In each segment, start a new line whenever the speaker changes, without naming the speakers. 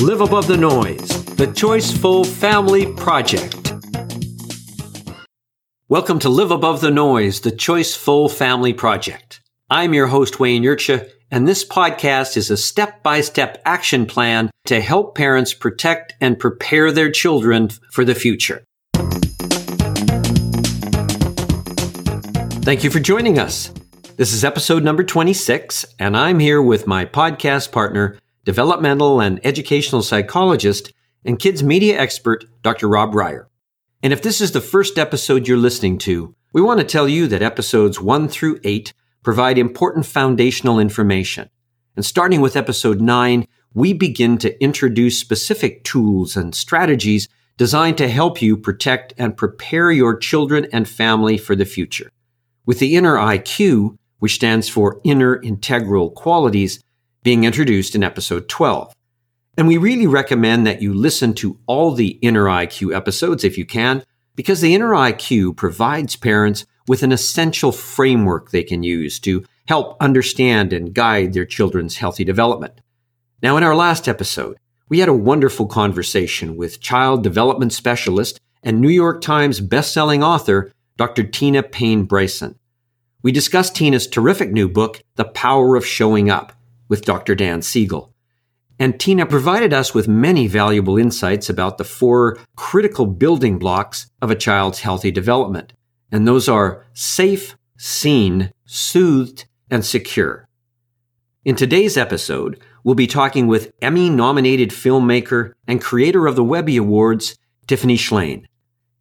Live Above the Noise, the Choiceful Family Project. Welcome to Live Above the Noise, the Choiceful Family Project. I'm your host, Wayne Yurcha, and this podcast is a step by step action plan to help parents protect and prepare their children for the future. Thank you for joining us. This is episode number 26, and I'm here with my podcast partner, developmental and educational psychologist, and kids media expert, Dr. Rob Reier. And if this is the first episode you're listening to, we want to tell you that episodes 1 through 8 provide important foundational information. And starting with episode 9, we begin to introduce specific tools and strategies designed to help you protect and prepare your children and family for the future. With the inner IQ, which stands for inner integral qualities, being introduced in episode 12. And we really recommend that you listen to all the Inner IQ episodes if you can, because the Inner IQ provides parents with an essential framework they can use to help understand and guide their children's healthy development. Now, in our last episode, we had a wonderful conversation with child development specialist and New York Times bestselling author, Dr. Tina Payne Bryson. We discussed Tina's terrific new book, The Power of Showing Up, with Dr. Dan Siegel. And Tina provided us with many valuable insights about the four critical building blocks of a child's healthy development. And those are safe, seen, soothed, and secure. In today's episode, we'll be talking with Emmy nominated filmmaker and creator of the Webby Awards, Tiffany Shlain.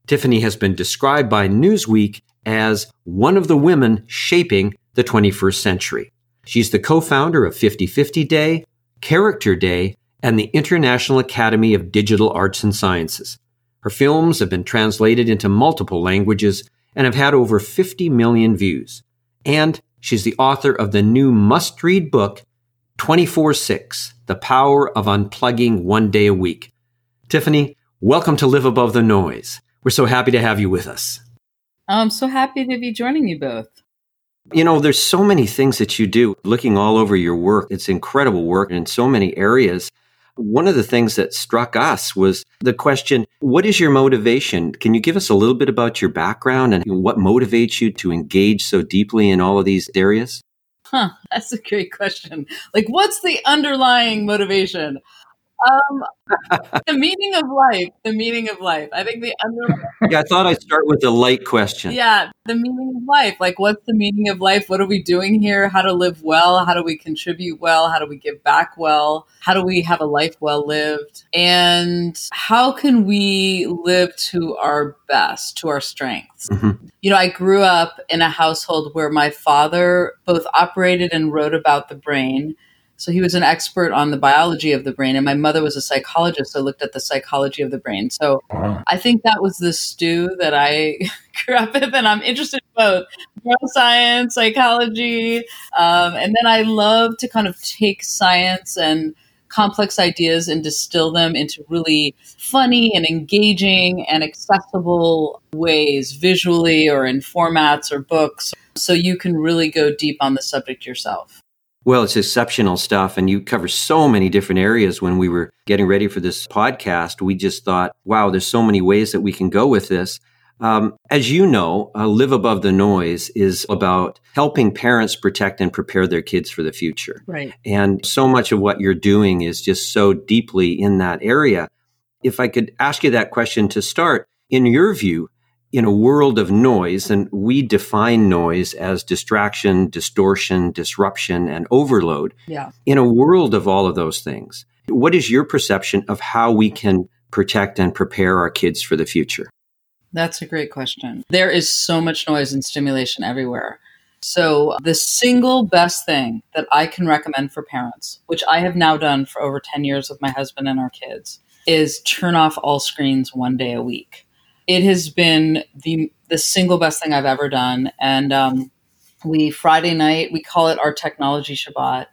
Tiffany has been described by Newsweek as one of the women shaping the 21st century. She's the co-founder of 50/50 Day, Character Day, and the International Academy of Digital Arts and Sciences. Her films have been translated into multiple languages and have had over 50 million views. And she's the author of the new must-read book, 24-6, The Power of Unplugging One Day a Week. Tiffany, welcome to Live Above the Noise. We're so happy to have you with us.
I'm so happy to be joining you both.
You know, there's so many things that you do. Looking all over your work, it's incredible work in so many areas. One of the things that struck us was the question, what is your motivation? Can you give us a little bit about your background and what motivates you to engage so deeply in all of these areas?
Huh, that's a great question. Like, what's the underlying motivation? Um, the meaning of life. The meaning of life. I think the underlying.
yeah, I thought I'd start with a light question.
Yeah, the meaning of life. Like, what's the meaning of life? What are we doing here? How to live well? How do we contribute well? How do we give back well? How do we have a life well lived? And how can we live to our best, to our strengths? Mm-hmm. You know, I grew up in a household where my father both operated and wrote about the brain so he was an expert on the biology of the brain, and my mother was a psychologist, so looked at the psychology of the brain. So wow. I think that was the stew that I grew up with, and I'm interested in both neuroscience, psychology, um, and then I love to kind of take science and complex ideas and distill them into really funny and engaging and accessible ways, visually or in formats or books, so you can really go deep on the subject yourself.
Well, it's exceptional stuff. And you cover so many different areas when we were getting ready for this podcast. We just thought, wow, there's so many ways that we can go with this. Um, as you know, uh, Live Above the Noise is about helping parents protect and prepare their kids for the future.
Right.
And so much of what you're doing is just so deeply in that area. If I could ask you that question to start, in your view, in a world of noise, and we define noise as distraction, distortion, disruption, and overload.
Yeah.
In a world of all of those things, what is your perception of how we can protect and prepare our kids for the future?
That's a great question. There is so much noise and stimulation everywhere. So, the single best thing that I can recommend for parents, which I have now done for over 10 years with my husband and our kids, is turn off all screens one day a week it has been the the single best thing I've ever done. And um, we Friday night we call it our technology Shabbat.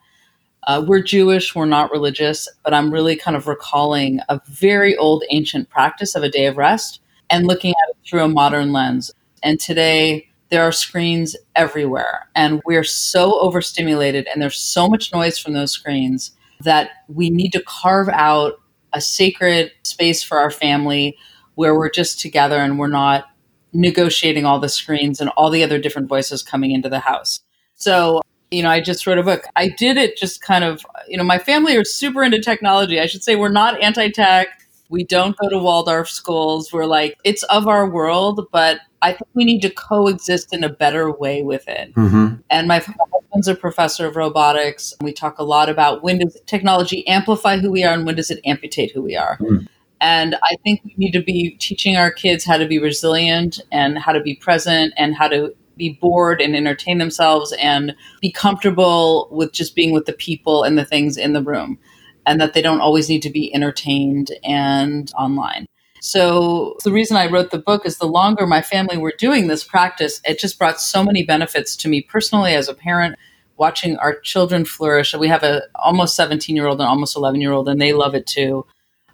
Uh, we're Jewish, we're not religious, but I'm really kind of recalling a very old ancient practice of a day of rest and looking at it through a modern lens. And today there are screens everywhere, and we're so overstimulated, and there's so much noise from those screens that we need to carve out a sacred space for our family where we're just together and we're not negotiating all the screens and all the other different voices coming into the house. So, you know, I just wrote a book. I did it just kind of, you know, my family are super into technology. I should say we're not anti tech. We don't go to Waldorf schools. We're like, it's of our world, but I think we need to coexist in a better way with it. Mm-hmm. And my husband's a professor of robotics. We talk a lot about when does technology amplify who we are and when does it amputate who we are. Mm. And I think we need to be teaching our kids how to be resilient and how to be present and how to be bored and entertain themselves and be comfortable with just being with the people and the things in the room and that they don't always need to be entertained and online. So the reason I wrote the book is the longer my family were doing this practice, it just brought so many benefits to me personally as a parent watching our children flourish. We have a almost 17 year old and almost 11 year old and they love it too.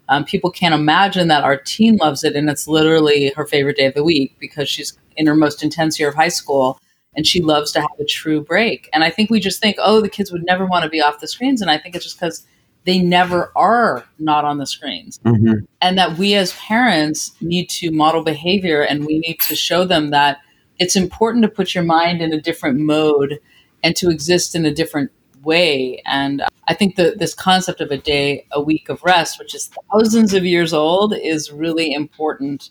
Um, people can't imagine that our teen loves it and it's literally her favorite day of the week because she's in her most intense year of high school and she loves to have a true break. And I think we just think, oh, the kids would never want to be off the screens. And I think it's just because they never are not on the screens. Mm-hmm. And that we as parents need to model behavior and we need to show them that it's important to put your mind in a different mode and to exist in a different way. And I think that this concept of a day, a week of rest, which is thousands of years old, is really important.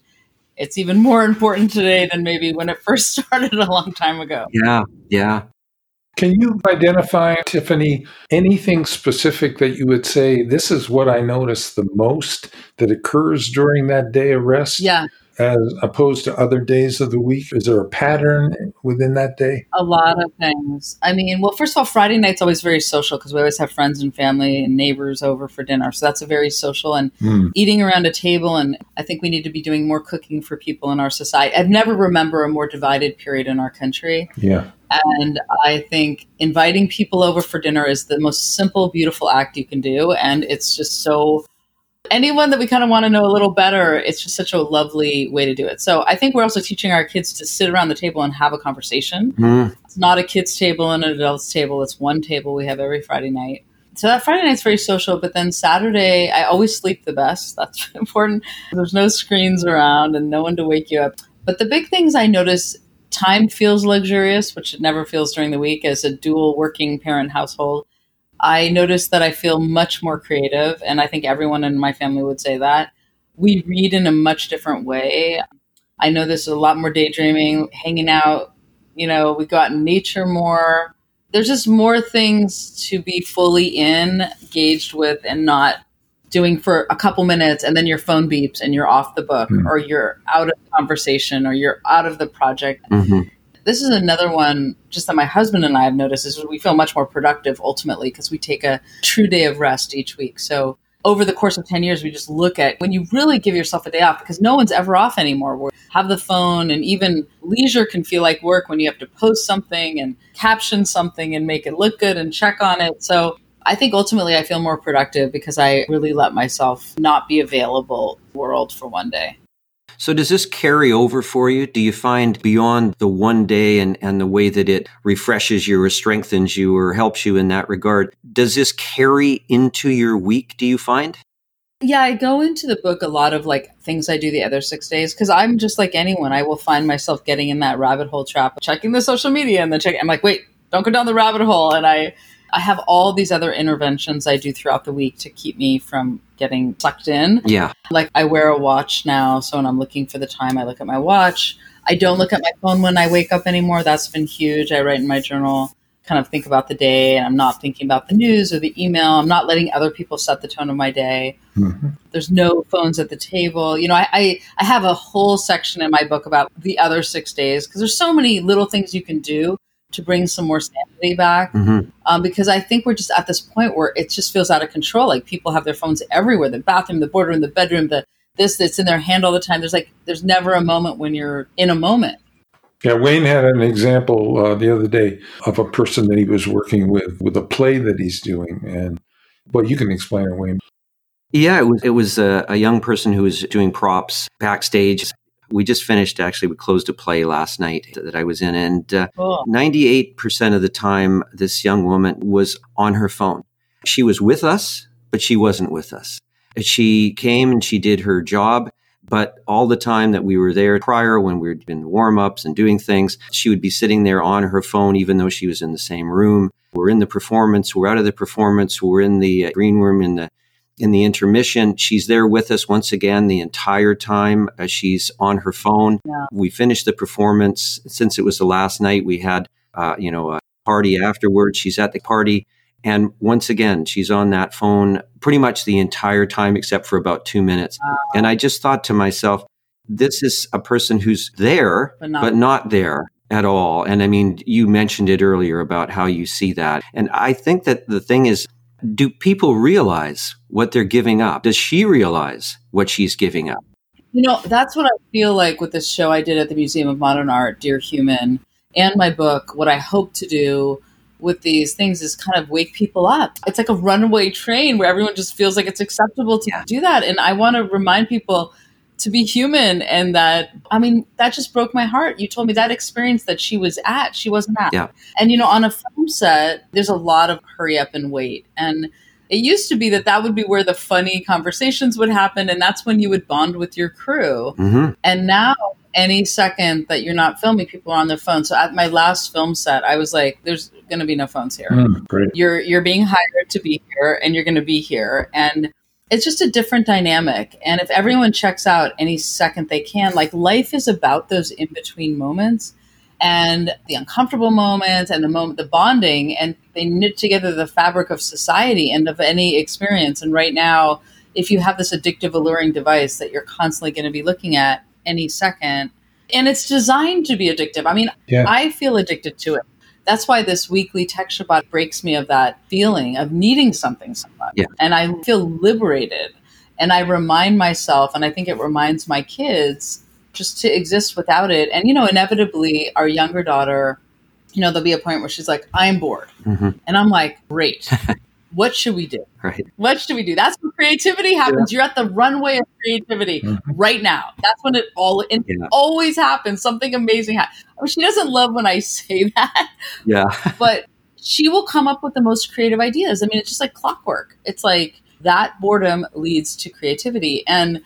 It's even more important today than maybe when it first started a long time ago.
Yeah, yeah.
Can you identify, Tiffany, anything specific that you would say, this is what I notice the most that occurs during that day of rest?
Yeah
as opposed to other days of the week? Is there a pattern within that day?
A lot of things. I mean, well, first of all, Friday night's always very social because we always have friends and family and neighbors over for dinner. So that's a very social and mm. eating around a table. And I think we need to be doing more cooking for people in our society. I've never remember a more divided period in our country.
Yeah.
And I think inviting people over for dinner is the most simple, beautiful act you can do. And it's just so anyone that we kind of want to know a little better, it's just such a lovely way to do it. So I think we're also teaching our kids to sit around the table and have a conversation. Mm. It's not a kids' table and an adults' table. It's one table we have every Friday night. So that Friday night's very social, but then Saturday, I always sleep the best. That's important. There's no screens around and no one to wake you up. But the big things I notice time feels luxurious, which it never feels during the week as a dual working parent household. I notice that I feel much more creative, and I think everyone in my family would say that. We read in a much different way. I know there's a lot more daydreaming, hanging out. You know, we go out in nature more. There's just more things to be fully in, engaged with, and not doing for a couple minutes and then your phone beeps and you're off the book mm-hmm. or you're out of conversation or you're out of the project. Mm-hmm this is another one just that my husband and I have noticed is we feel much more productive ultimately because we take a true day of rest each week. So over the course of 10 years, we just look at when you really give yourself a day off because no one's ever off anymore. We have the phone and even leisure can feel like work when you have to post something and caption something and make it look good and check on it. So I think ultimately I feel more productive because I really let myself not be available world for one day.
So does this carry over for you? Do you find beyond the one day and, and the way that it refreshes you or strengthens you or helps you in that regard, does this carry into your week, do you find?
Yeah, I go into the book a lot of like things I do the other six days because I'm just like anyone. I will find myself getting in that rabbit hole trap, checking the social media and then checking. I'm like, wait, don't go down the rabbit hole. And I I have all these other interventions I do throughout the week to keep me from getting sucked in.
Yeah.
Like I wear a watch now, so when I'm looking for the time, I look at my watch. I don't look at my phone when I wake up anymore. That's been huge. I write in my journal, kind of think about the day, and I'm not thinking about the news or the email. I'm not letting other people set the tone of my day. Mm-hmm. There's no phones at the table. You know, I, I, I have a whole section in my book about the other six days because there's so many little things you can do to bring some more sanity back. Mm-hmm. Um, because I think we're just at this point where it just feels out of control. Like people have their phones everywhere the bathroom, the boardroom, the bedroom, the this that's in their hand all the time. There's like, there's never a moment when you're in a moment.
Yeah, Wayne had an example uh, the other day of a person that he was working with with a play that he's doing, and well, you can explain it, Wayne.
Yeah, it was it was a, a young person who was doing props backstage we just finished, actually, we closed a play last night that I was in, and uh, cool. 98% of the time, this young woman was on her phone. She was with us, but she wasn't with us. She came and she did her job. But all the time that we were there prior, when we were in warm ups and doing things, she would be sitting there on her phone, even though she was in the same room. We're in the performance, we're out of the performance, we're in the uh, green room in the in the intermission. She's there with us once again the entire time. as she's on her phone. Yeah. We finished the performance. Since it was the last night, we had, uh, you know, a party afterwards. She's at the party. And once again, she's on that phone pretty much the entire time, except for about two minutes. Wow. And I just thought to myself, this is a person who's there, but not, but not there at all. And I mean, you mentioned it earlier about how you see that. And I think that the thing is, do people realize what they're giving up? Does she realize what she's giving up?
You know, that's what I feel like with this show I did at the Museum of Modern Art, Dear Human, and my book. What I hope to do with these things is kind of wake people up. It's like a runaway train where everyone just feels like it's acceptable to yeah. do that. And I want to remind people to be human and that i mean that just broke my heart. You told me that experience that she was at she wasn't at.
Yeah.
and you know on a film set there's a lot of hurry up and wait. And it used to be that that would be where the funny conversations would happen and that's when you would bond with your crew. Mm-hmm. and now any second that you're not filming people are on their phone so at my last film set i was like there's going to be no phones here. Mm, you're you're being hired to be here and you're going to be here. And it's just a different dynamic. And if everyone checks out any second they can, like life is about those in between moments and the uncomfortable moments and the moment, the bonding, and they knit together the fabric of society and of any experience. And right now, if you have this addictive, alluring device that you're constantly going to be looking at any second, and it's designed to be addictive. I mean, yeah. I feel addicted to it that's why this weekly tech Shabbat breaks me of that feeling of needing something so much. Yeah. And I feel liberated. And I remind myself, and I think it reminds my kids just to exist without it. And, you know, inevitably, our younger daughter, you know, there'll be a point where she's like, I'm bored. Mm-hmm. And I'm like, great. what should we do?
Right.
What should we do? That's when creativity happens. Yeah. You're at the runway of creativity mm-hmm. right now. That's when it all it yeah. always happens. Something amazing happens. She doesn't love when I say that.
Yeah.
but she will come up with the most creative ideas. I mean, it's just like clockwork. It's like that boredom leads to creativity. And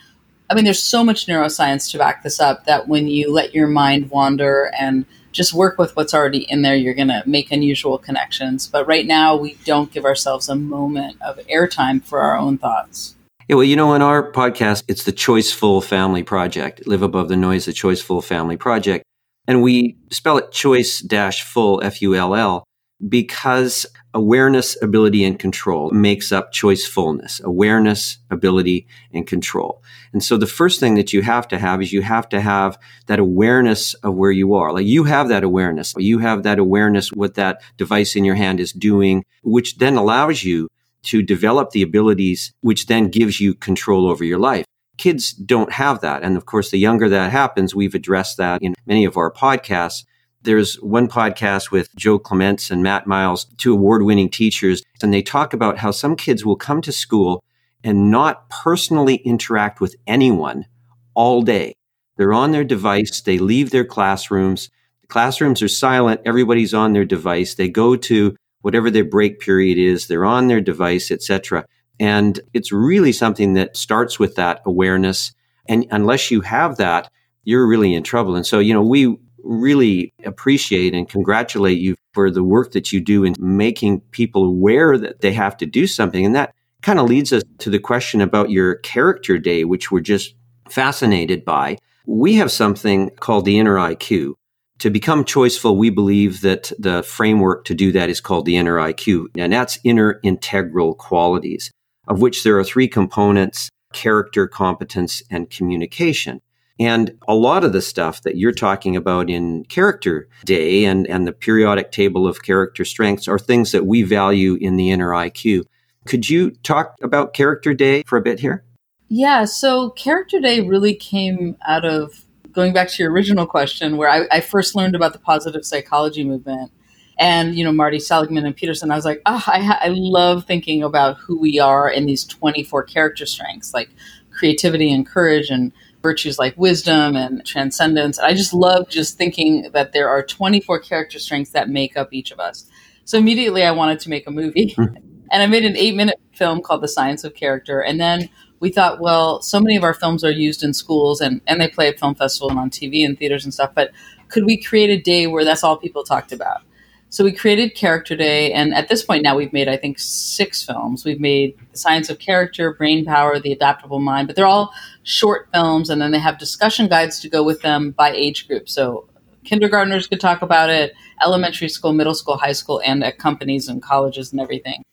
I mean, there's so much neuroscience to back this up that when you let your mind wander and just work with what's already in there. You're going to make unusual connections. But right now, we don't give ourselves a moment of airtime for our own thoughts.
Yeah, well, you know, in our podcast, it's the Choiceful Family Project. Live above the noise, the Choiceful Family Project. And we spell it choice dash full, F U L L, because awareness, ability, and control makes up choicefulness. Awareness, ability, and control. And so the first thing that you have to have is you have to have that awareness of where you are. Like you have that awareness. You have that awareness what that device in your hand is doing, which then allows you to develop the abilities, which then gives you control over your life. Kids don't have that. And of course, the younger that happens, we've addressed that in many of our podcasts there's one podcast with Joe Clements and Matt Miles, two award winning teachers, and they talk about how some kids will come to school and not personally interact with anyone all day. They're on their device, they leave their classrooms. The classrooms are silent, everybody's on their device. They go to whatever their break period is, they're on their device, etc. And it's really something that starts with that awareness. And unless you have that, you're really in trouble. And so, you know, we really appreciate and congratulate you for the work that you do in making people aware that they have to do something. And that kind of leads us to the question about your character day, which we're just fascinated by. We have something called the inner IQ. To become choiceful, we believe that the framework to do that is called the inner IQ, and that's inner integral qualities, of which there are three components character, competence, and communication. And a lot of the stuff that you're talking about in Character Day and, and the periodic table of character strengths are things that we value in the inner IQ. Could you talk about Character Day for a bit here?
Yeah, so Character Day really came out of going back to your original question, where I, I first learned about the positive psychology movement and you know Marty Seligman and Peterson. I was like, oh, I, I love thinking about who we are in these 24 character strengths, like creativity and courage and virtues like wisdom and transcendence. I just love just thinking that there are 24 character strengths that make up each of us. So immediately I wanted to make a movie. Hmm. And I made an eight minute film called The Science of Character. And then we thought, well, so many of our films are used in schools and, and they play at film festivals and on TV and theaters and stuff, but could we create a day where that's all people talked about? So we created Character Day, and at this point now we've made, I think, six films. We've made Science of Character, Brain Power, The Adaptable Mind, but they're all short films, and then they have discussion guides to go with them by age group. So kindergartners could talk about it, elementary school, middle school, high school, and at companies and colleges and everything.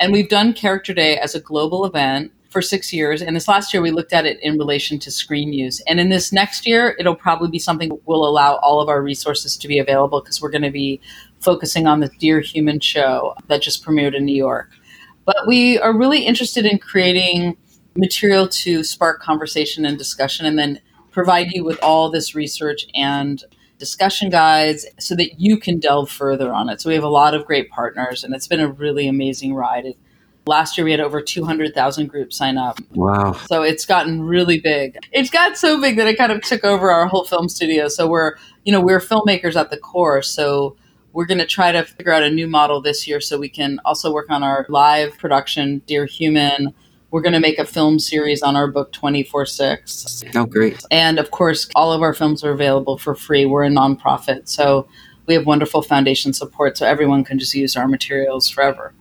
And we've done Character Day as a global event for six years. And this last year, we looked at it in relation to screen use. And in this next year, it'll probably be something we'll allow all of our resources to be available because we're going to be focusing on the Dear Human show that just premiered in New York. But we are really interested in creating material to spark conversation and discussion and then provide you with all this research and discussion guides so that you can delve further on it. So we have a lot of great partners, and it's been a really amazing ride. It, last year we had over 200,000 groups sign up.
Wow.
So it's gotten really big. It's got so big that it kind of took over our whole film studio. So we're, you know, we're filmmakers at the core. So we're going to try to figure out a new model this year so we can also work on our live production, Dear Human, we're going to make a film series on our book 24 6.
Oh, great.
And of course, all of our films are available for free. We're a nonprofit. So we have wonderful foundation support so everyone can just use our materials forever.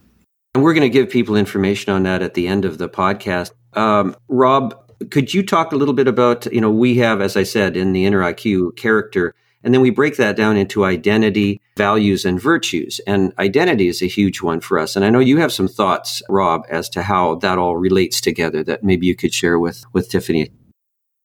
And we're going to give people information on that at the end of the podcast. Um, Rob, could you talk a little bit about, you know, we have, as I said, in the inner IQ character and then we break that down into identity, values, and virtues. And identity is a huge one for us. And I know you have some thoughts, Rob, as to how that all relates together that maybe you could share with, with Tiffany.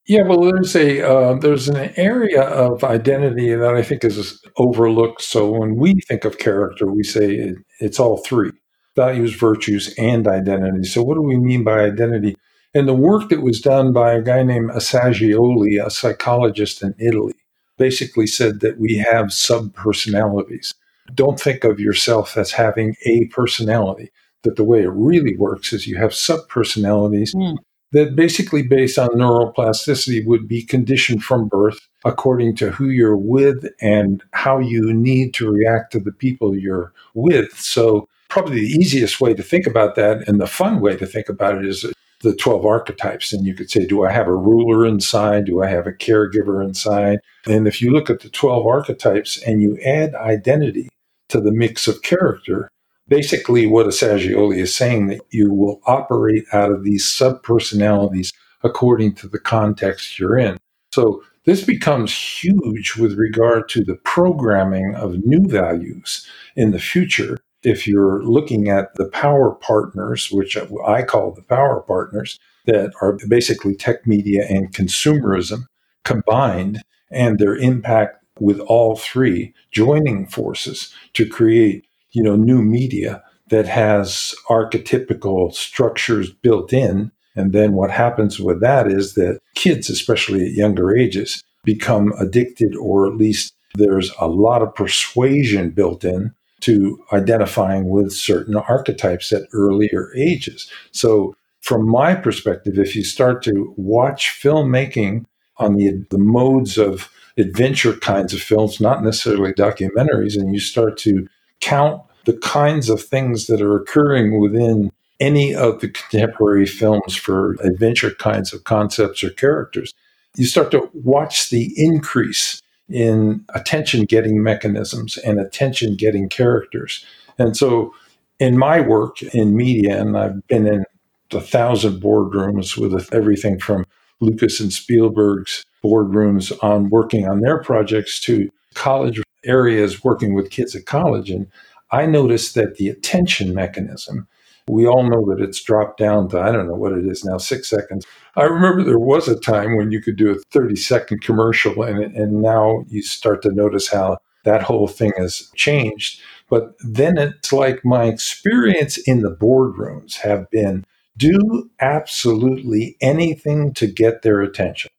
Yeah, well, there's a uh, there's an area of identity that I think is overlooked. So when we think of character, we say it, it's all three: values, virtues, and identity. So what do we mean by identity? And the work that was done by a guy named Assagioli, a psychologist in Italy, basically said that we have sub personalities. Don't think of yourself as having a personality, that the way it really works is you have sub personalities mm. that basically, based on neuroplasticity, would be conditioned from birth according to who you're with and how you need to react to the people you're with. So, probably the easiest way to think about that and the fun way to think about it is the 12 archetypes. And you could say, do I have a ruler inside? Do I have a caregiver inside? And if you look at the 12 archetypes and you add identity to the mix of character, basically what Assagioli is saying that you will operate out of these sub personalities according to the context you're in. So this becomes huge with regard to the programming of new values in the future if you're looking at the power partners, which I call the power partners, that are basically tech media and consumerism combined, and their impact with all three joining forces to create, you know, new media that has archetypical structures built in. And then what happens with that is that kids, especially at younger ages, become addicted, or at least there's a lot of persuasion built in to identifying with certain archetypes at earlier ages. So, from my perspective, if you start to watch filmmaking on the, the modes of adventure kinds of films, not necessarily documentaries, and you start to count the kinds of things that are occurring within any of the contemporary films for adventure kinds of concepts or characters, you start to watch the increase in attention getting mechanisms and attention getting characters. And so, in my work in media, and I've been in a thousand boardrooms with everything from Lucas and Spielberg's boardrooms on working on their projects to college areas working with kids at college. And I noticed that the attention mechanism we all know that it's dropped down to, I don't know what it is now, six seconds. I remember there was a time when you could do a 30 second commercial, and, and now you start to notice how that whole thing has changed. But then it's like my experience in the boardrooms have been do absolutely anything to get their attention.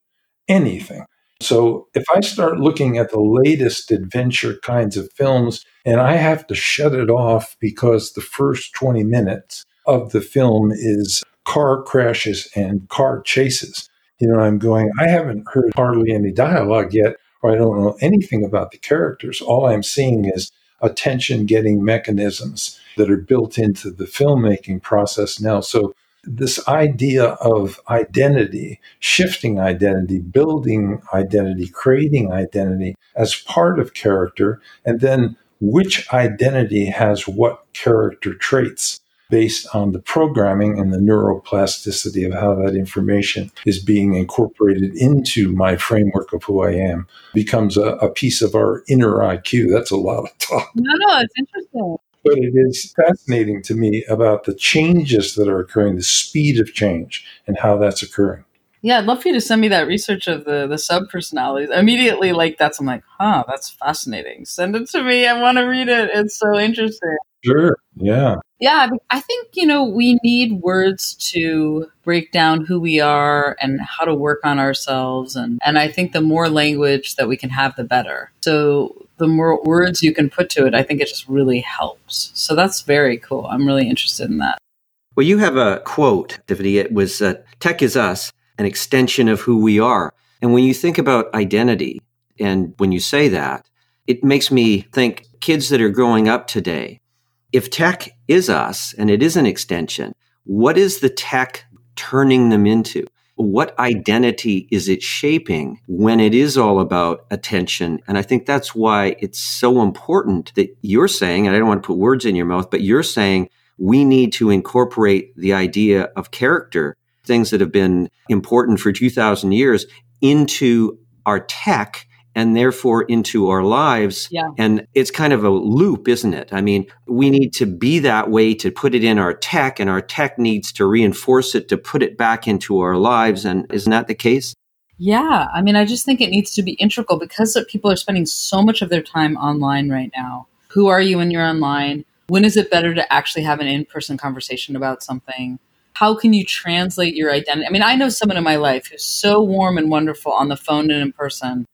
Anything. So if I start looking at the latest adventure kinds of films and I have to shut it off because the first 20 minutes of the film is car crashes and car chases, you know, I'm going, I haven't heard hardly any dialogue yet, or I don't know anything about the characters. All I'm seeing is attention getting mechanisms that are built into the filmmaking process now. So this idea of identity, shifting identity, building identity, creating identity as part of character, and then which identity has what character traits based on the programming and the neuroplasticity of how that information is being incorporated into my framework of who I am becomes a, a piece of our inner IQ. That's a lot of talk.
No, no, it's interesting
but it is fascinating to me about the changes that are occurring, the speed of change, and how that's occurring.
Yeah, I'd love for you to send me that research of the the sub personalities. Immediately, like that's I'm like, huh, that's fascinating. Send it to me. I want to read it. It's so interesting.
Sure. Yeah.
Yeah, I think you know we need words to break down who we are and how to work on ourselves, and and I think the more language that we can have, the better. So the more words you can put to it, I think it just really helps. So that's very cool. I'm really interested in that.
Well, you have a quote, Tiffany. It was uh, Tech is us, an extension of who we are. And when you think about identity, and when you say that, it makes me think kids that are growing up today, if tech is us and it is an extension, what is the tech turning them into? what identity is it shaping when it is all about attention? And I think that's why it's so important that you're saying, and I don't want to put words in your mouth, but you're saying we need to incorporate the idea of character, things that have been important for 2000 years into our tech and therefore into our lives.
Yeah.
And it's kind of a loop, isn't it? I mean, we need to be that way to put it in our tech, and our tech needs to reinforce it to put it back into our lives. And isn't that the case?
Yeah. I mean, I just think it needs to be integral because people are spending so much of their time online right now. Who are you when you're online? When is it better to actually have an in person conversation about something? How can you translate your identity? I mean, I know someone in my life who's so warm and wonderful on the phone and in person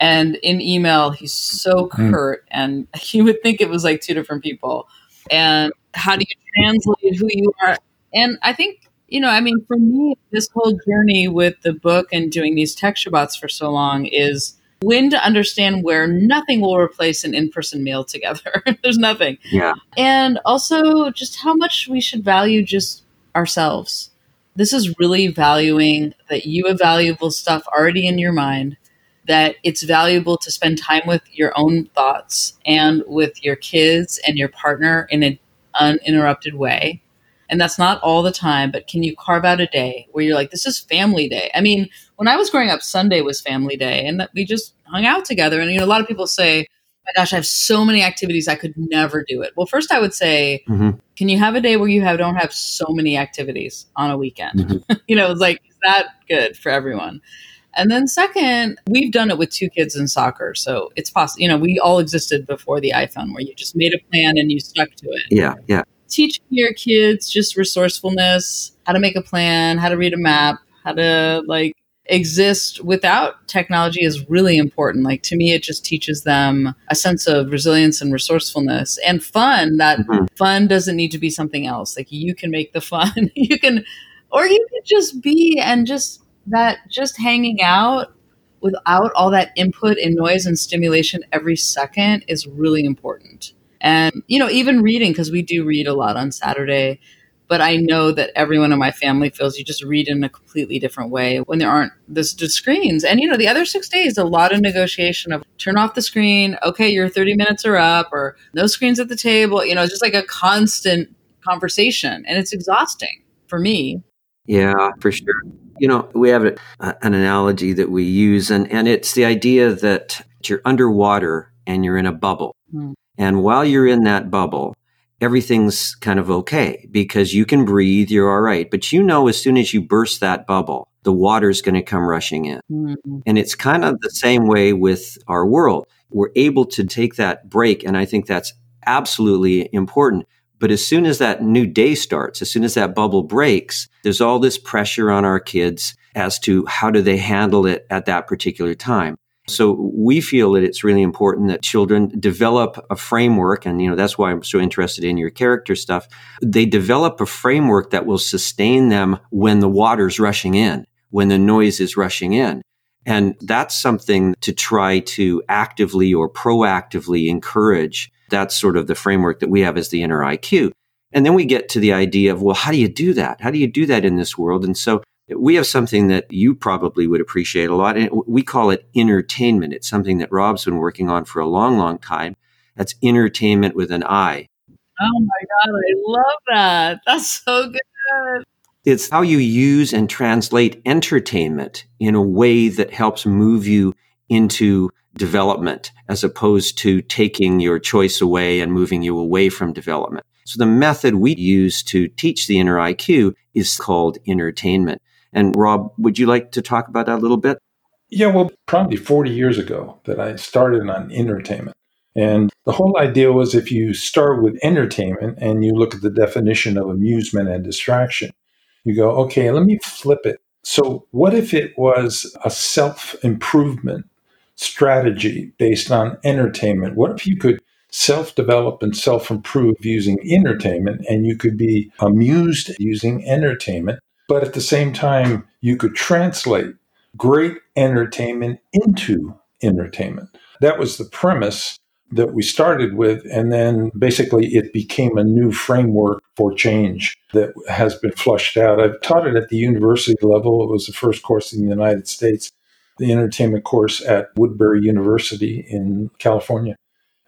and in email, he's so hmm. curt, mm. and you would think it was like two different people. And how do you translate who you are? And I think, you know, I mean, for me, this whole journey with the book and doing these tech Shabbats for so long is when to understand where nothing will replace an in-person meal together. There's nothing.
Yeah.
And also just how much we should value just ourselves. This is really valuing that you have valuable stuff already in your mind that it's valuable to spend time with your own thoughts and with your kids and your partner in an uninterrupted way. And that's not all the time, but can you carve out a day where you're like, this is family day? I mean, when I was growing up, Sunday was family day and we just hung out together. And, you know, a lot of people say, my gosh, I have so many activities. I could never do it. Well, first I would say, mm-hmm. can you have a day where you have, don't have so many activities on a weekend? Mm-hmm. you know, it's like, is that good for everyone? And then second, we've done it with two kids in soccer. So it's possible, you know, we all existed before the iPhone where you just made a plan and you stuck to it.
Yeah, yeah.
Teaching your kids just resourcefulness, how to make a plan, how to read a map, how to like exist without technology is really important. Like to me, it just teaches them a sense of resilience and resourcefulness and fun. That mm-hmm. fun doesn't need to be something else. Like you can make the fun. you can, or you can just be and just that just hanging out without all that input and noise and stimulation every second is really important. And, you know, even reading, because we do read a lot on Saturday, but I know that everyone in my family feels you just read in a completely different way when there aren't the, the screens. And, you know, the other six days, a lot of negotiation of turn off the screen. Okay, your 30 minutes are up, or no screens at the table. You know, it's just like a constant conversation. And it's exhausting for me.
Yeah, for sure. You know, we have a, an analogy that we use, and, and it's the idea that you're underwater and you're in a bubble. Mm. And while you're in that bubble, everything's kind of okay because you can breathe, you're all right. But you know, as soon as you burst that bubble, the water's going to come rushing in. Mm-hmm. And it's kind of the same way with our world. We're able to take that break. And I think that's absolutely important but as soon as that new day starts, as soon as that bubble breaks, there's all this pressure on our kids as to how do they handle it at that particular time. So we feel that it's really important that children develop a framework. And, you know, that's why I'm so interested in your character stuff. They develop a framework that will sustain them when the water's rushing in, when the noise is rushing in. And that's something to try to actively or proactively encourage That's sort of the framework that we have as the inner IQ. And then we get to the idea of, well, how do you do that? How do you do that in this world? And so we have something that you probably would appreciate a lot. And we call it intertainment. It's something that Rob's been working on for a long, long time. That's intertainment with an I.
Oh my God, I love that. That's so good.
It's how you use and translate entertainment in a way that helps move you into development as opposed to taking your choice away and moving you away from development. So the method we use to teach the inner IQ is called intertainment. And Rob, would you like to talk about that a little bit?
Yeah, well, probably 40 years ago that I started on intertainment. And the whole idea was if you start with entertainment and you look at the definition of amusement and distraction, you go, okay, let me flip it. So, what if it was a self improvement strategy based on entertainment? What if you could self develop and self improve using entertainment and you could be amused using entertainment? But at the same time, you could translate great entertainment into intertainment. That was the premise that we started with. And then basically it became a new framework for change that has been flushed out. I've taught it at the university level. It was the first course in the United States, the entertainment course at Woodbury University in California.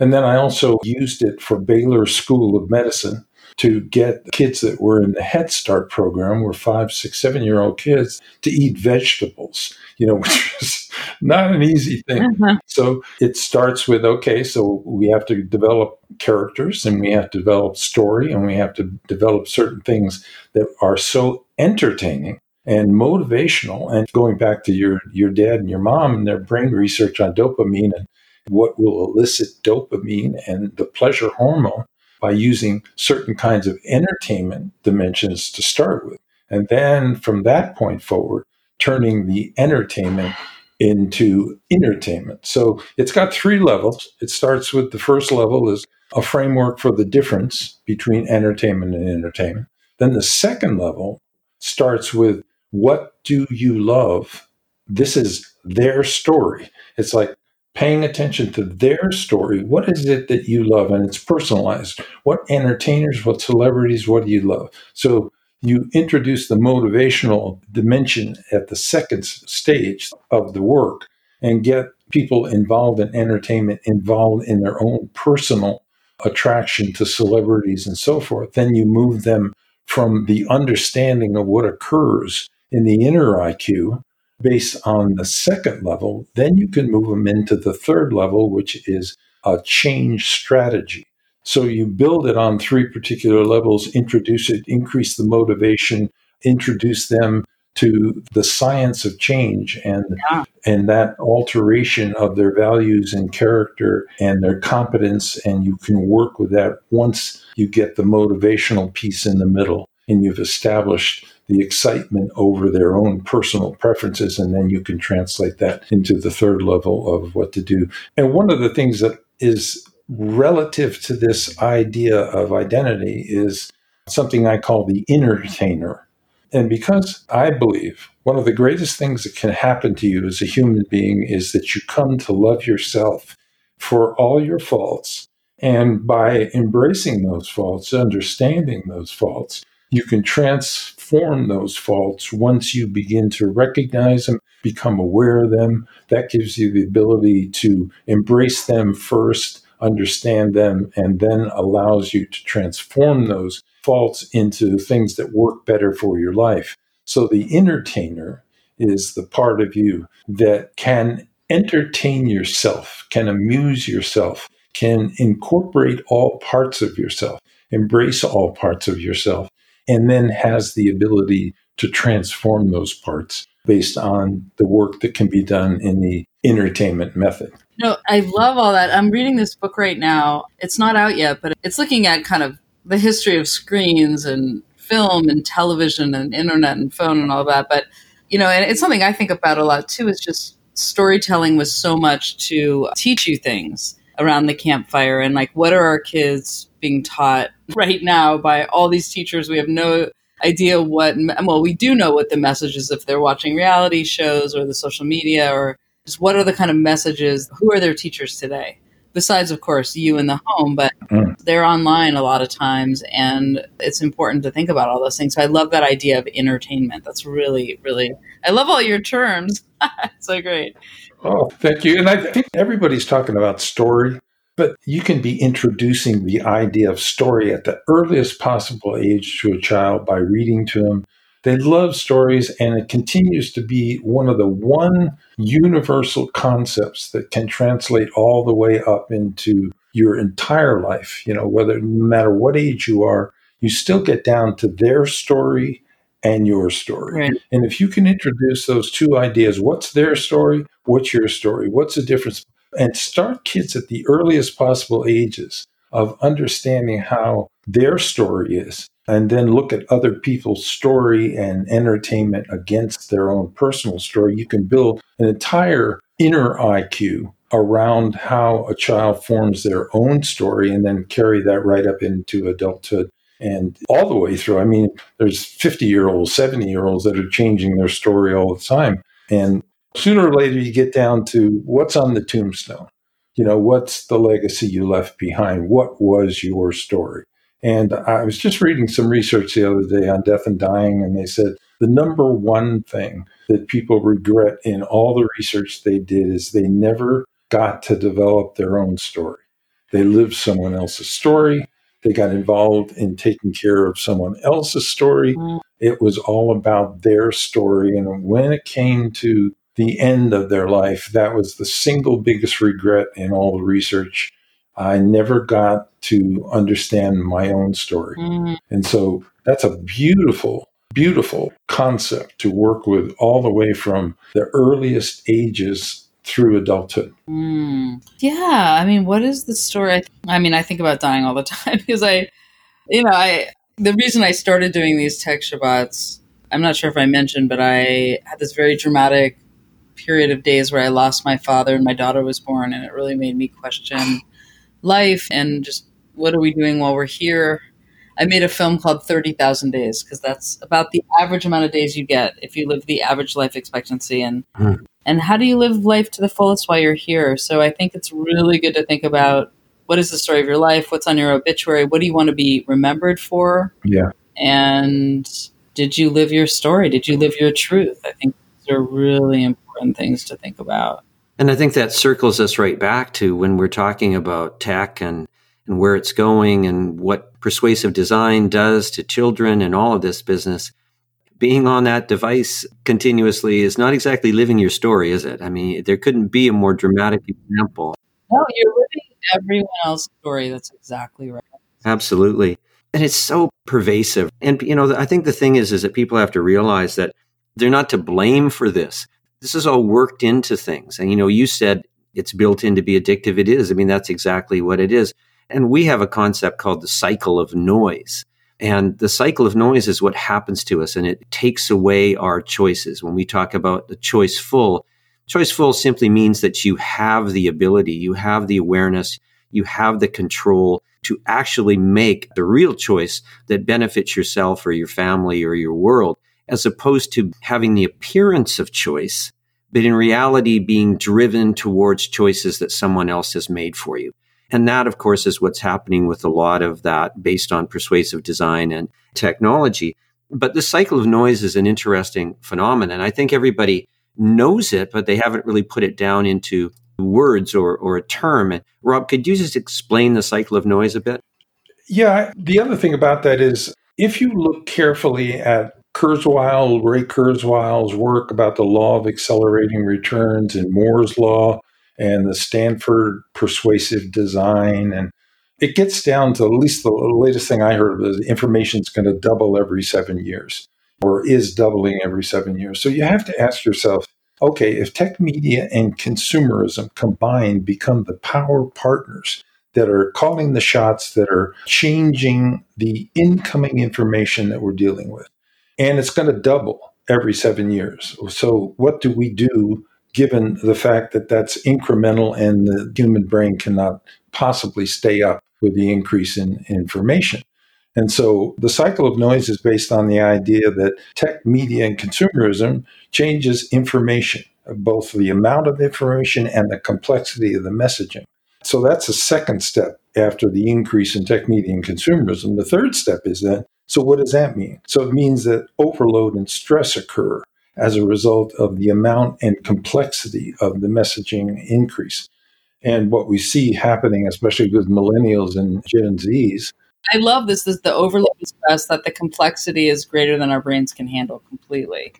And then I also used it for Baylor School of Medicine to get kids that were in the Head Start program, were five, six, seven year old kids, to eat vegetables, you know, which is not an easy thing. Uh-huh. So it starts with okay, so we have to develop characters and we have to develop story and we have to develop certain things that are so entertaining and motivational. And going back to your, your dad and your mom and their brain research on dopamine and what will elicit dopamine and the pleasure hormone by using certain kinds of entertainment dimensions to start with. And then from that point forward, turning the entertainment into intertainment. So it's got three levels. It starts with the first level is a framework for the difference between entertainment and entertainment. Then the second level starts with what do you love? This is their story. It's like paying attention to their story. What is it that you love? And it's personalized. What entertainers, what celebrities, what do you love? So you introduce the motivational dimension at the second stage of the work and get people involved in entertainment, involved in their own personal attraction to celebrities and so forth. Then you move them from the understanding of what occurs in the inner IQ based on the second level, then you can move them into the third level, which is a change strategy. So you build it on three particular levels, introduce it, increase the motivation, introduce them to the science of change and yeah. and that alteration of their values and character and their competence and you can work with that once you get the motivational piece in the middle and you've established the excitement over their own personal preferences. And then you can translate that into the third level of what to do. And one of the things that is relative to this idea of identity is something I call the entertainer. And because I believe one of the greatest things that can happen to you as a human being is that you come to love yourself for all your faults. And by embracing those faults, understanding those faults, you can transform those faults once you begin to recognize them, become aware of them. That gives you the ability to embrace them first, understand them, and then allows you to transform those faults into things that work better for your life. So the entertainer is the part of you that can entertain yourself, can amuse yourself, can incorporate all parts of yourself, embrace all parts of yourself, and then has the ability to transform those parts based on the work that can be done in the intertainment method.
No, I love all that. I'm reading this book right now. It's not out yet, but it's looking at kind of the history of screens and film and television and internet and phone and all that. But, you know, and it's something I think about a lot too, is just storytelling was so much to teach you things around the campfire and like what are our kids being taught right now by all these teachers? We have no idea what well we do know what the message is if they're watching reality shows or the social media or just what are the kind of messages who are their teachers today? Besides of course you in the home but mm. they're online a lot of times and it's important to think about all those things. So i love that idea of intertainment. That's really really i love all your terms. So great
oh thank you and i think everybody's talking about story but you can be introducing the idea of story at the earliest possible age to a child by reading to them they love stories, and it continues to be one of the one universal concepts that can translate all the way up into your entire life. You know, whether no matter what age you are, you still get down to their story and your story. Right. And if you can introduce those two ideas, what's their story? What's your story? What's the difference? And start kids at the earliest possible ages of understanding how their story is and then look at other people's story and entertainment against their own personal story, you can build an entire inner IQ around how a child forms their own story and then carry that right up into adulthood and all the way through. I mean, there's 50 year olds, 70 year olds that are changing their story all the time. And sooner or later, you get down to what's on the tombstone. You know, what's the legacy you left behind? What was your story? And I was just reading some research the other day on death and dying, and they said the number one thing that people regret in all the research they did is they never got to develop their own story. They lived someone else's story. They got involved in taking care of someone else's story. Mm. It was all about their story. And when it came to the end of their life, that was the single biggest regret in all the research I never got to understand my own story. Mm-hmm. And so that's a beautiful, beautiful concept to work with all the way from the earliest ages through adulthood.
Mm. Yeah. I mean, what is the story? I mean, I think about dying all the time because I, you know, I, the reason I started doing these tech Shabbats, I'm not sure if I mentioned, but I had this very dramatic period of days where I lost my father and my daughter was born, and it really made me question life and just what are we doing while we're here. I made a film called 30,000 Days because that's about the average amount of days you get if you live the average life expectancy and hmm. And how do you live life to the fullest while you're here. So I think it's really good to think about what is the story of your life, what's on your obituary, what do you want to be remembered for?
Yeah.
And did you live your story? Did you live your truth? I think these are really important things to think about.
And I think that circles us right back to when we're talking about tech and, and where it's going and what persuasive design does to children and all of this business. Being on that device continuously is not exactly living your story, is it? I mean, there couldn't be a more dramatic example.
No, you're living everyone else's story. That's exactly right.
Absolutely. And it's so pervasive. And, you know, I think the thing is, is that people have to realize that they're not to blame for this this is all worked into things. And, you know, you said it's built in to be addictive. It is. I mean, that's exactly what it is. And we have a concept called the cycle of noise. And the cycle of noise is what happens to us and it takes away our choices. When we talk about the choiceful, choiceful simply means that you have the ability, you have the awareness, you have the control to actually make the real choice that benefits yourself or your family or your world as opposed to having the appearance of choice, but in reality being driven towards choices that someone else has made for you. And that, of course, is what's happening with a lot of that based on persuasive design and technology. But the cycle of noise is an interesting phenomenon. I think everybody knows it, but they haven't really put it down into words or, or a term. And Rob, could you just explain the cycle of noise a bit?
Yeah. The other thing about that is if you look carefully at Kurzweil, Ray Kurzweil's work about the law of accelerating returns and Moore's law and the Stanford persuasive design. And it gets down to at least the latest thing I heard is information is going to double every seven years or is doubling every seven years. So you have to ask yourself, okay, if tech media and consumerism combined become the power partners that are calling the shots, that are changing the incoming information that we're dealing with, and it's going to double every seven years. So, what do we do given the fact that that's incremental and the human brain cannot possibly stay up with the increase in information? And so the cycle of noise is based on the idea that tech, media, and consumerism changes information, both the amount of information and the complexity of the messaging. So that's a second step after the increase in tech media and consumerism. The third step is that so what does that mean? So it means that overload and stress occur as a result of the amount and complexity of the messaging increase. And what we see happening, especially with millennials and Gen Zs,
I love this. This the overload stress that the complexity is greater than our brains can handle completely.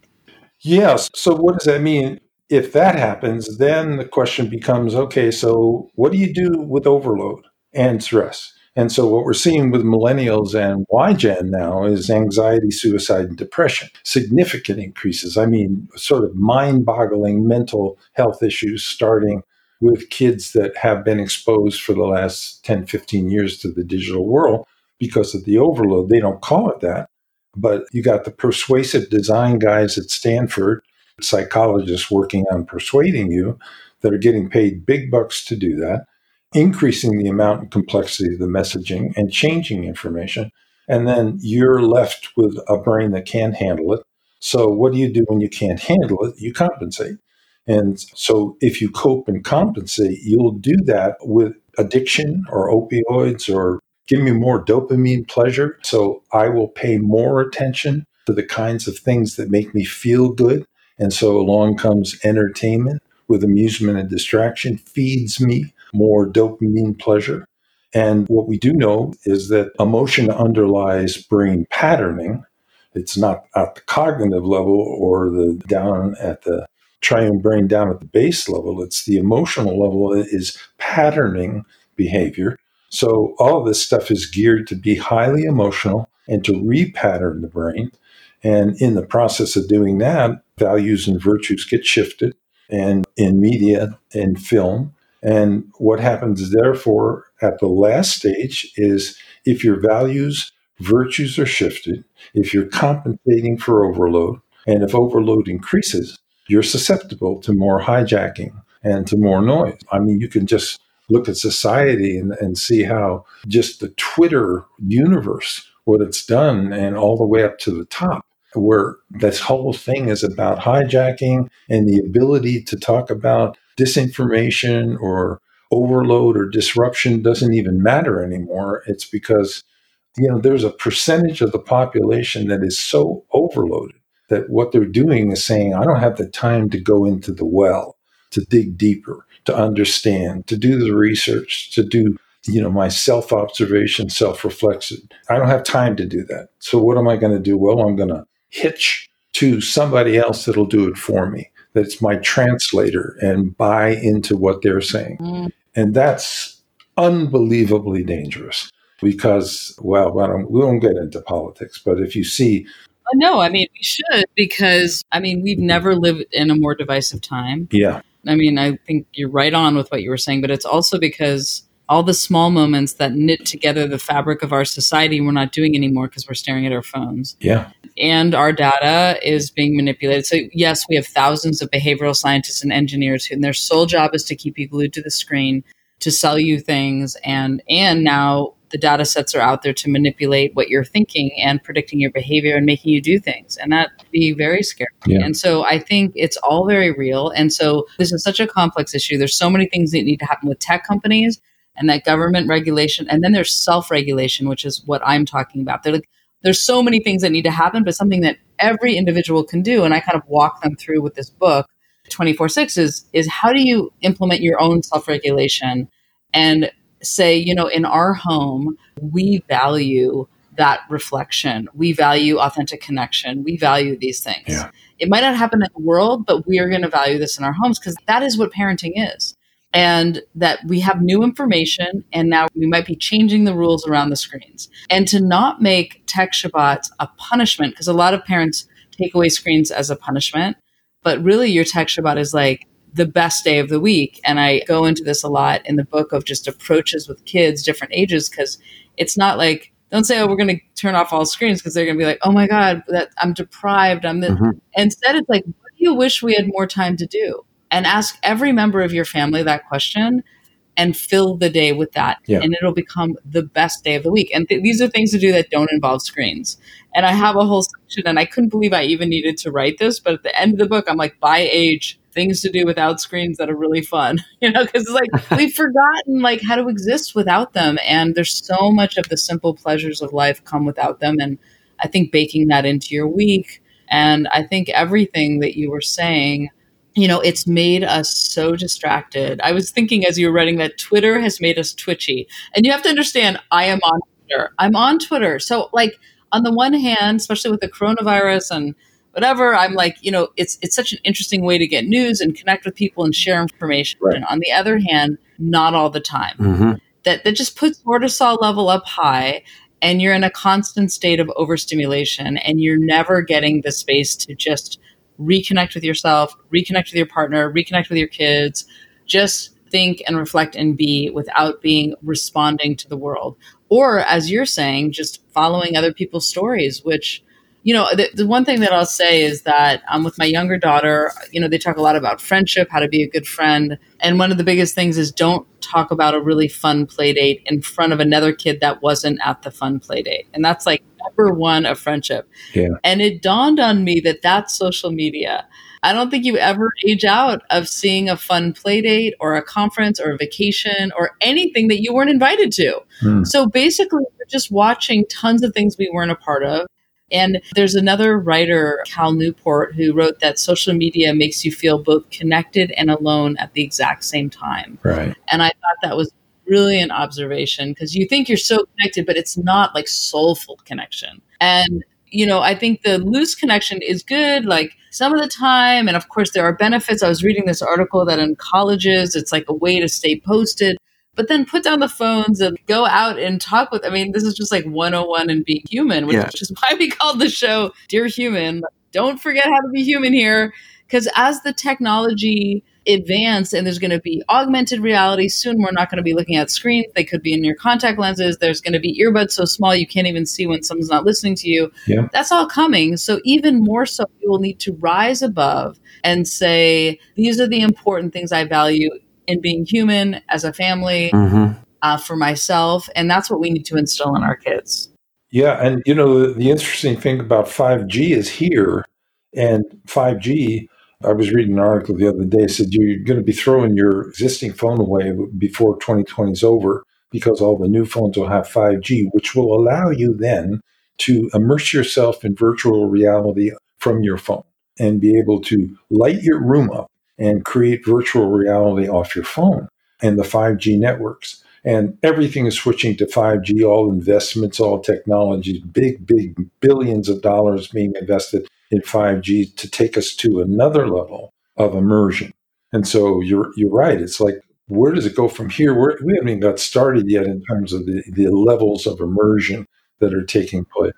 Yes. So what does that mean? If that happens, then the question becomes okay, so what do you do with overload and stress? And so what we're seeing with millennials and YGen now is anxiety, suicide, and depression. Significant increases. I mean, sort of mind boggling mental health issues starting with kids that have been exposed for the last 10, 15 years to the digital world because of the overload. They don't call it that. But you got the persuasive design guys at Stanford, psychologists working on persuading you that are getting paid big bucks to do that, increasing the amount and complexity of the messaging and changing information. And then you're left with a brain that can't handle it. So, what do you do when you can't handle it? You compensate. And so, if you cope and compensate, you'll do that with addiction or opioids or give me more dopamine pleasure. So I will pay more attention to the kinds of things that make me feel good. And so along comes entertainment with amusement and distraction, feeds me more dopamine pleasure. And what we do know is that emotion underlies brain patterning. It's not at the cognitive level or the down at the triune brain down at the base level. It's the emotional level that is patterning behavior. So all of this stuff is geared to be highly emotional and to repattern the brain. And in the process of doing that, values and virtues get shifted and in media and film. And what happens therefore at the last stage is if your values, virtues are shifted, if you're compensating for overload, and if overload increases, you're susceptible to more hijacking and to more noise. I mean, you can just look at society and, and see how just the Twitter universe, what it's done, and all the way up to the top, where this whole thing is about hijacking and the ability to talk about disinformation or overload or disruption doesn't even matter anymore. It's because you know there's a percentage of the population that is so overloaded that what they're doing is saying, I don't have the time to go into the well to dig deeper to understand, to do the research, to do you know my self observation, self reflection. I don't have time to do that. So what am I going to do? Well, I'm going to hitch to somebody else that'll do it for me. That's my translator and buy into what they're saying. Mm. And that's unbelievably dangerous because, well, don't, we won't get into politics, but if you see
no, I mean, we should because, I mean, we've never lived in a more divisive time.
Yeah.
I mean, I think you're right on with what you were saying, but it's also because all the small moments that knit together the fabric of our society we're not doing anymore because we're staring at our phones.
Yeah.
And our data is being manipulated. So yes, we have thousands of behavioral scientists and engineers who and their sole job is to keep you glued to the screen to sell you things and and now the data sets are out there to manipulate what you're thinking and predicting your behavior and making you do things. And that be very scary. Yeah. And so I think it's all very real. And so this is such a complex issue. There's so many things that need to happen with tech companies and that government regulation. And then there's self regulation, which is what I'm talking about. They're like, there's so many things that need to happen, but something that every individual can do. And I kind of walk them through with this book. 24 6 is is how do you implement your own self-regulation and say, you know, in our home, we value that reflection. We value authentic connection. We value these things. Yeah. It might not happen in the world, but we are going to value this in our homes because that is what parenting is. And that we have new information, and now we might be changing the rules around the screens. And to not make tech Shabbats a punishment, because a lot of parents take away screens as a punishment, but really your tech Shabbat is like, the best day of the week. And I go into this a lot in the book of just approaches with kids, different ages, because it's not like, don't say, oh, we're going to turn off all screens because they're going to be like, oh my God, that I'm deprived. I'm the, mm-hmm. instead it's like, what do you wish we had more time to do? And ask every member of your family that question and fill the day with that. Yeah. And it'll become the best day of the week. And th- these are things to do that don't involve screens. And I have a whole section, and I couldn't believe I even needed to write this. But at the end of the book, I'm like, by age, things to do without screens that are really fun, you know, because it's like we've forgotten like how to exist without them. And there's so much of the simple pleasures of life come without them. And I think baking that into your week. And I think everything that you were saying, you know, it's made us so distracted. I was thinking as you were writing that Twitter has made us twitchy. And you have to understand, I am on Twitter. I'm on Twitter. So, like, on the one hand, especially with the coronavirus and whatever i'm like you know it's it's such an interesting way to get news and connect with people and share information right. and on the other hand not all the time mm-hmm. that that just puts cortisol level up high and you're in a constant state of overstimulation and you're never getting the space to just reconnect with yourself reconnect with your partner reconnect with your kids just think and reflect and be without being responding to the world or as you're saying just following other people's stories which you know, the, the, one thing that I'll say is that um, with my younger daughter, you know, they talk a lot about friendship, how to be a good friend. And one of the biggest things is don't talk about a really fun play date in front of another kid that wasn't at the fun play date. And that's like number one of friendship. Yeah. And it dawned on me that that's social media. I don't think you ever age out of seeing a fun play date or a conference or a vacation or anything that you weren't invited to. Hmm. So basically, we're just watching tons of things we weren't a part of and there's another writer, Cal Newport, who wrote that social media makes you feel both connected and alone at the exact same time.
Right.
And I thought that was brilliant observation because you think you're so connected, but it's not like soulful connection. And you know, I think the loose connection is good, like some of the time. And of course, there are benefits. I was reading this article that in colleges, it's like a way to stay posted but then put down the phones and go out and talk with. I mean, this is just like 101 and being human, which yeah. is why we called the show Dear Human. Don't forget how to be human here. Because as the technology advance and there's going to be augmented reality soon we're not going to be looking at screens they could be in your contact lenses there's going to be earbuds so small you can't even see when someone's not listening to you yeah. that's all coming so even more so you will need to rise above and say these are the important things i value in being human as a family mm-hmm. uh, for myself. And that's what we need to instill in our kids.
Yeah. And, you know, the, the interesting thing about 5G is here. And 5G, I was reading an article the other day, said you're going to be throwing your existing phone away before 2020 is over because all the new phones will have 5G, which will allow you then to immerse yourself in virtual reality from your phone and be able to light your room up and create virtual reality off your phone and the 5G networks. And everything is switching to 5G, all investments, all technologies, big, big billions of dollars being invested in 5G to take us to another level of immersion. And so you're, you're right. It's like, where does it go from here? We're, we haven't even got started yet in terms of the, the levels of immersion that are taking place.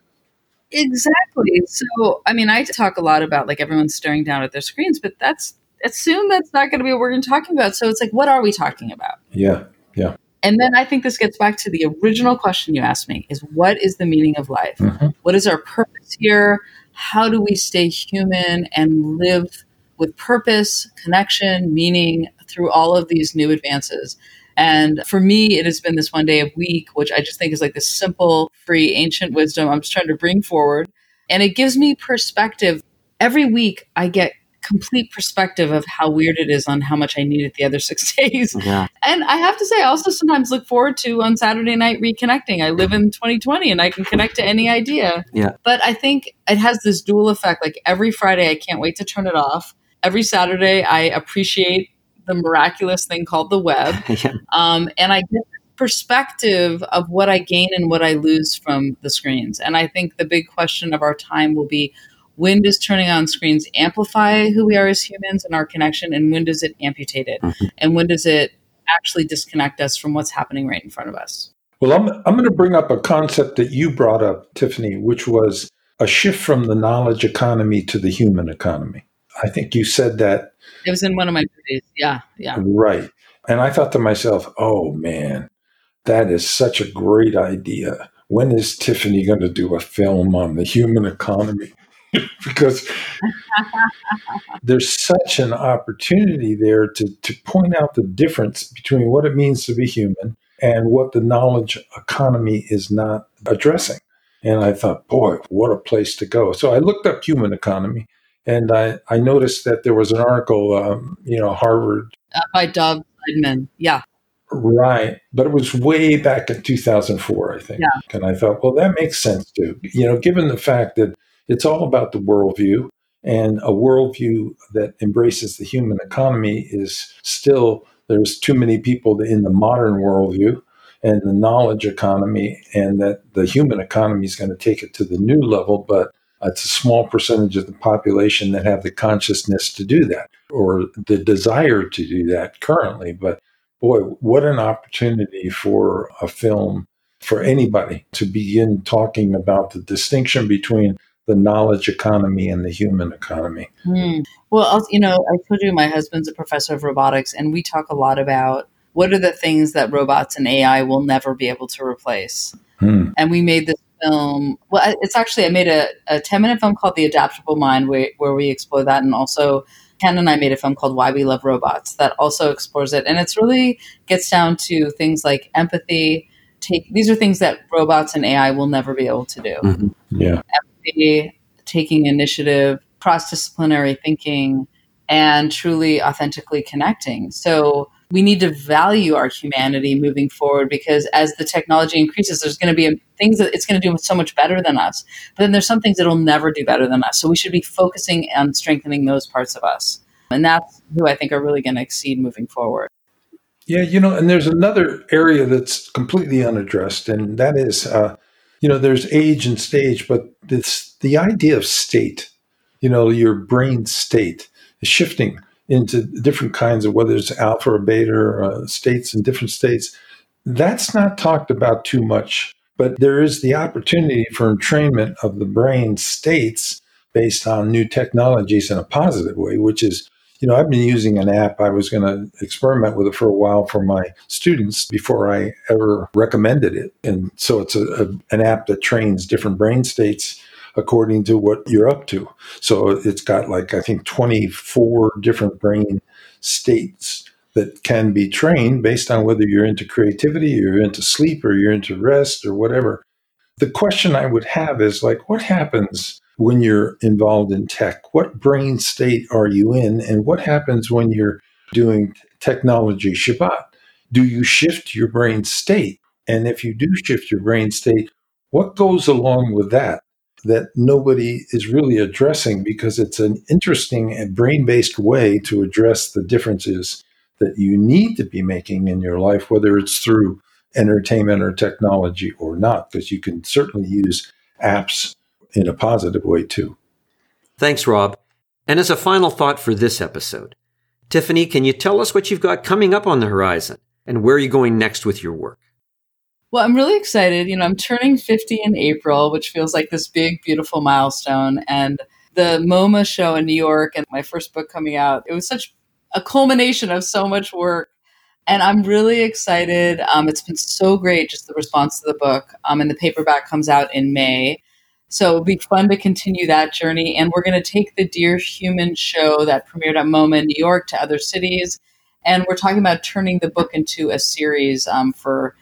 Exactly. So, I mean, I talk a lot about like everyone's staring down at their screens, but that's assume that's not going to be what we're going to talking about. So it's like, what are we talking about?
Yeah, yeah.
And then I think this gets back to the original question you asked me: is what is the meaning of life? Mm-hmm. What is our purpose here? How do we stay human and live with purpose, connection, meaning through all of these new advances? And for me, it has been this one day a week, which I just think is like this simple, free, ancient wisdom I'm just trying to bring forward. And it gives me perspective. Every week, I get complete perspective of how weird it is on how much I needed the other six days. Yeah. And I have to say, I also sometimes look forward to on Saturday night reconnecting. I live in 2020 and I can connect to any idea.
Yeah.
But I think it has this dual effect. Like every Friday, I can't wait to turn it off. Every Saturday, I appreciate the miraculous thing called the web. yeah. um, and I get perspective of what I gain and what I lose from the screens. And I think the big question of our time will be when does turning on screens amplify who we are as humans and our connection and when does it amputate it? Mm-hmm. and when does it actually disconnect us from what's happening right in front of us?
Well i'm, I'm going to bring up a concept that you brought up tiffany which was a shift from the knowledge economy to the human economy. I think you said that
it was in one of my movies. Yeah yeah.
Right. And i thought to myself oh man that is such a great idea. When is tiffany going to do a film on the human economy because there's such an opportunity there to, to point out the difference between what it means to be human and what the knowledge economy is not addressing. And I thought, boy, what a place to go. So I looked up human economy And I, I noticed that there was an article, um, you know, Harvard.
Uh, by Dov Seidman. Yeah.
Right. But it was way back in 2004, I think.
Yeah.
And I thought, well, that makes sense too. You know, given the fact that it's all about the worldview and a worldview that embraces the human economy is still, there's too many people in the modern worldview and the knowledge economy, and that the human economy is going to take it to the new level. But it's a small percentage of the population that have the consciousness to do that or the desire to do that currently. But boy, what an opportunity for a film for anybody to begin talking about the distinction between the knowledge economy and the human economy.
Hmm. Well, you know, I told you my husband's a professor of robotics, and we talk a lot about what are the things that robots and AI will never be able to replace.
Hmm.
And we made this film. Well, it's actually I made a, a ten minute film called The Adaptable Mind, where, where we explore that, and also Ken and I made a film called Why We Love Robots that also explores it, and it's really gets down to things like empathy. Take these are things that robots and AI will never be able to do.
Mm-hmm. Yeah,
empathy, taking initiative, cross disciplinary thinking, and truly authentically connecting. So we need to value our humanity moving forward because as the technology increases, there's going to be things that it's going to do so much better than us. But then there's some things it'll never do better than us. So we should be focusing on strengthening those parts of us. And that's who I think are really going to exceed moving forward.
Yeah, you know, and there's another area that's completely unaddressed, and that is, uh, you know, there's age and stage, but it's the idea of state. You know, your brain state is shifting into different kinds of whether it's alpha or beta or, uh, states in different states. That's not talked about too much, but there is the opportunity for entrainment of the brain states based on new technologies in a positive way, which is, you know, I've been using an app. I was going to experiment with it for a while for my students before I ever recommended it. And so it's a, a, an app that trains different brain states according to what you're up to. So it's got like, I think, 24 different brain states that can be trained based on whether you're into creativity, you're into sleep, or you're into rest, or whatever. The question I would have is like, what happens when you're involved in tech? What brain state are you in? And what happens when you're doing technology Shabbat? Do you shift your brain state? And if you do shift your brain state, what goes along with that? that nobody is really addressing because it's an interesting and brain based way to address the differences that you need to be making in your life, whether it's through entertainment or technology or not, because you can certainly use apps in a positive way too.
Thanks, Rob. And as a final thought for this episode, Tiffany, can you tell us what you've got coming up on the horizon and where are you going next with your work?
Well, I'm really excited. You know, I'm turning 50 in April, which feels like this big, beautiful milestone. And the MoMA show in New York and my first book coming out, it was such a culmination of so much work. And I'm really excited. Um, it's been so great, just the response to the book. Um, and the paperback comes out in May. So it'll be fun to continue that journey. And we're going to take the Dear Human show that premiered at MoMA in New York to other cities. And we're talking about turning the book into a series um, for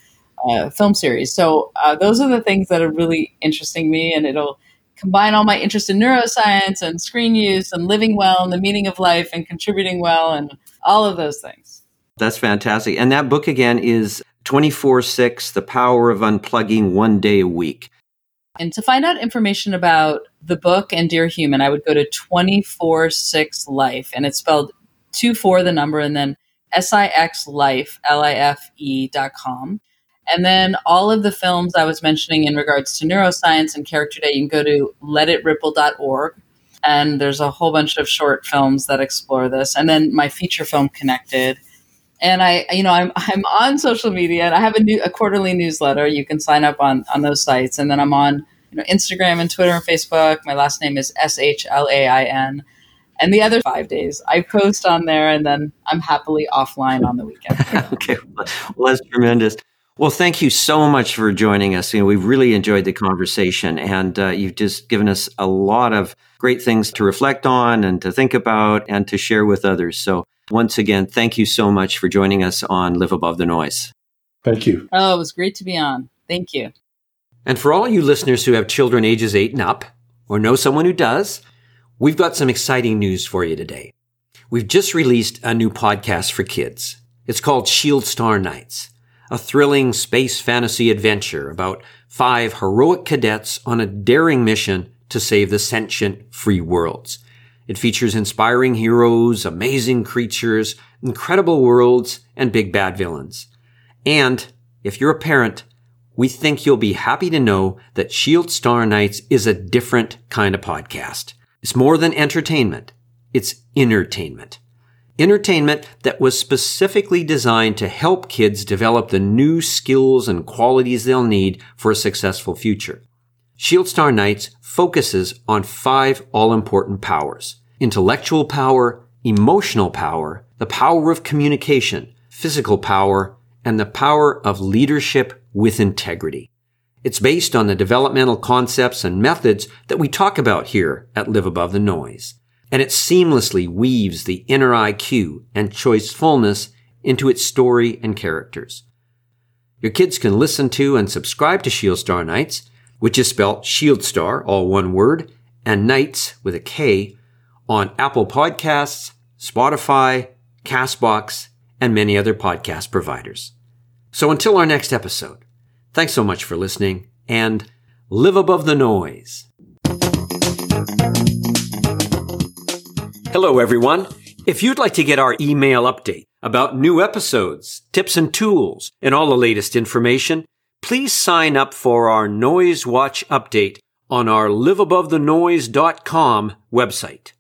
uh, film series. So uh, those are the things that are really interesting me, and it'll combine all my interest in neuroscience and screen use and living well and the meaning of life and contributing well and all of those things.
That's fantastic. And that book again is 24 6 The Power of Unplugging One Day a Week.
And to find out information about the book and Dear Human, I would go to 24 6 Life, and it's spelled 2 4 the number and then S I X Life, L I F E dot com. And then all of the films I was mentioning in regards to neuroscience and character day, you can go to letitripple.org. And there's a whole bunch of short films that explore this. And then my feature film, Connected. And I, you know, I'm, I'm on social media and I have a, new, a quarterly newsletter. You can sign up on, on those sites. And then I'm on you know, Instagram and Twitter and Facebook. My last name is S H L A I N. And the other five days, I post on there and then I'm happily offline on the weekend.
okay. Well, that's tremendous. Well, thank you so much for joining us. You know, we've really enjoyed the conversation, and uh, you've just given us a lot of great things to reflect on and to think about and to share with others. So, once again, thank you so much for joining us on Live Above the Noise.
Thank you.
Oh, it was great to be on. Thank you.
And for all you listeners who have children ages eight and up, or know someone who does, We've got some exciting news for you today. We've just released a new podcast for kids. It's called Shieldstar Knights, a thrilling space fantasy adventure about five heroic cadets on a daring mission to save the sentient free worlds. It features inspiring heroes, amazing creatures, incredible worlds, and big bad villains. And if you're a parent, we think you'll be happy to know that Shieldstar Knights is a different kind of podcast. It's more than entertainment. It's intertainment. Intertainment that was specifically designed to help kids develop the new skills and qualities they'll need for a successful future. Shieldstar Knights focuses on five all-important powers. Intellectual power, emotional power, the power of communication, physical power, and the power of leadership with integrity. It's based on the developmental concepts and methods that we talk about here at Live Above the Noise and it seamlessly weaves the inner IQ and choicefulness into its story and characters. Your kids can listen to and subscribe to Shieldstar Knights, which is spelled Shieldstar, all one word, and Knights with a K, on Apple Podcasts, Spotify, Castbox, and many other podcast providers. So until our next episode, thanks so much for listening and live above the noise. Hello, everyone. If you'd like to get our email update about new episodes, tips and tools, and all the latest information, please sign up for our Noise Watch update on our liveabovethenoise.com website.